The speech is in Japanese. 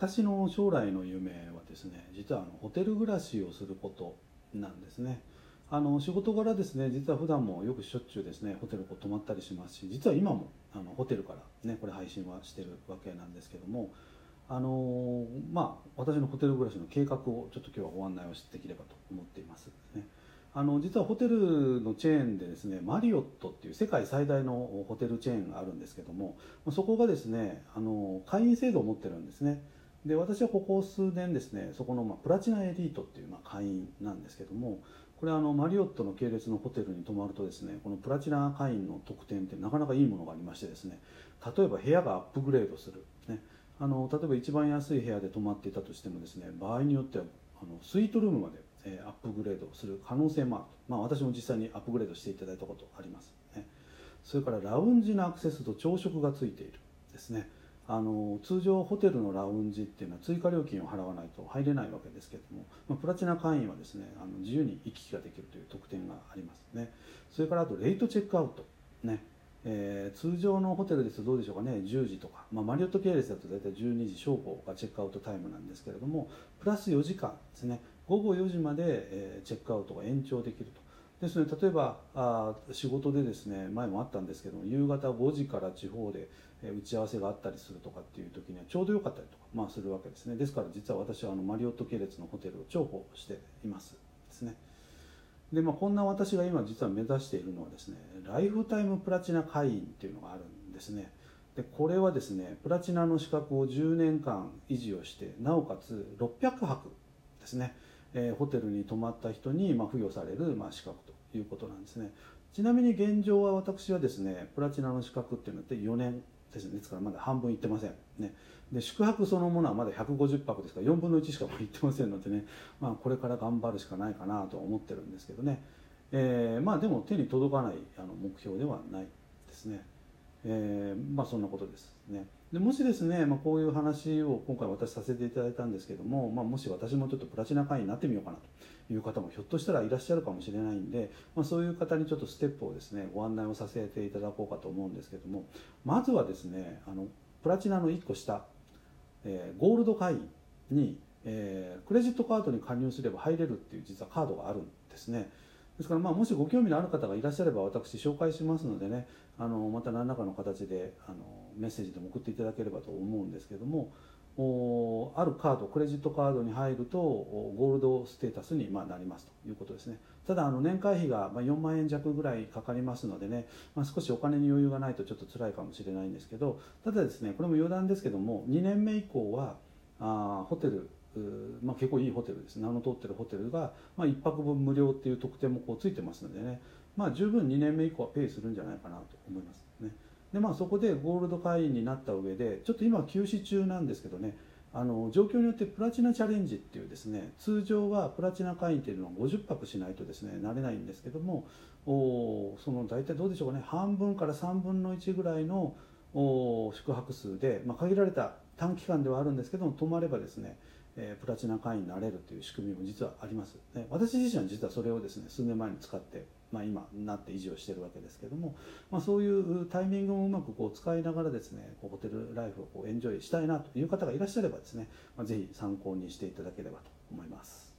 私の将来の夢はですね実はあのホテル暮らしをすることなんですね。あの仕事柄ですね実は普段もよくしょっちゅうですねホテルこう泊まったりしますし実は今もあのホテルからねこれ配信はしてるわけなんですけどもあのまあ私のホテル暮らしの計画をちょっと今日はご案内をしてできればと思っていますね。あの実はホテルのチェーンでですねマリオットっていう世界最大のホテルチェーンがあるんですけどもそこがですねあの会員制度を持ってるんですねで私はここ数年ですねそこの、まあ、プラチナエリートっていう、まあ、会員なんですけどもこれはあのマリオットの系列のホテルに泊まるとですねこのプラチナ会員の特典ってなかなかいいものがありましてですね例えば部屋がアップグレードする、ね、あの例えば一番安い部屋で泊まっていたとしてもですね場合によってはあのスイートルームまで、えー、アップグレードする可能性もあると、まあ、私も実際にアップグレードしていただいたことあります、ね、それからラウンジのアクセスと朝食がついているですね。あの通常ホテルのラウンジっていうのは追加料金を払わないと入れないわけですけども、まあ、プラチナ会員はですねあの自由に行き来ができるという特典がありますね。それからあとレイトチェックアウトね。えー、通常のホテルですとどうでしょうかね。10時とか、まあ、マリオット系列だと大体12時正午がチェックアウトタイムなんですけれどもプラス4時間ですね。午後4時まで、え、チェックアウトが延長できると。ですので例えばあ仕事でですね前もあったんですけど夕方5時から地方で打ち合わせがあったりするとかっていう時にはちょうどよかったりとか、まあ、するわけですね。ですから実は私はあのマリオット系列のホテルを重宝していますですね。で、まあ、こんな私が今実は目指しているのはですねライフタイムプラチナ会員っていうのがあるんですね。でこれはですねプラチナの資格を10年間維持をしてなおかつ600泊ですね、えー、ホテルに泊まった人にま付与されるま資格ということなんですね。ちなみに現状は私はですねプラチナの資格っていうのって4年ですね。ですからまだ半分いってません。ね。で宿泊そのものはまだ150泊ですから4分の1しかもいってませんのでね、まあ、これから頑張るしかないかなと思ってるんですけどね、えー、まあでも手に届かないあの目標ではないですね、えー、まあそんなことですねでもしですね、まあ、こういう話を今回私させていただいたんですけども、まあ、もし私もちょっとプラチナ会員になってみようかなという方もひょっとしたらいらっしゃるかもしれないんで、まあ、そういう方にちょっとステップをですねご案内をさせていただこうかと思うんですけどもまずはですねあのプラチナの1個下、えー、ゴールド会員に、えー、クレジットカードに加入すれば入れるっていう実はカードがあるんですね。ですからまあもしご興味のある方がいらっしゃれば私紹介しますのでねあのまた何らかの形であのメッセージでも送っていただければと思うんですけどもおあるカードクレジットカードに入るとゴールドステータスにまなりますということですね。ただあの年会費が4万円弱ぐらいかかりますのでね、まあ、少しお金に余裕がないとちょっと辛いかもしれないんですけどただですねこれも余談ですけども2年目以降はあホテルまあ、結構いいホテルです。名の通ってるホテルが、まあ、1泊分無料っていう特典もこうついてますのでね、まあ、十分2年目以降はペイするんじゃないかなと思いますね。でまあそこでゴールド会員になった上でちょっと今休止中なんですけどね。あの状況によってプラチナチャレンジっていうですね通常はプラチナ会員っていうのは50泊しないとですねなれないんですけどもおその大体どうでしょうかね。半分から3分の1ぐらいのお宿泊数で、まあ、限られた短期間ではあるんですけども泊まればですねえー、プラチナ会員になれるという仕組みも実はあります、ね、私自身は実はそれをですね数年前に使って、まあ、今なって維持をしてるわけですけども、まあ、そういうタイミングをうまくこう使いながらですねこうホテルライフをこうエンジョイしたいなという方がいらっしゃればですね、まあ、ぜひ参考にしていただければと思います。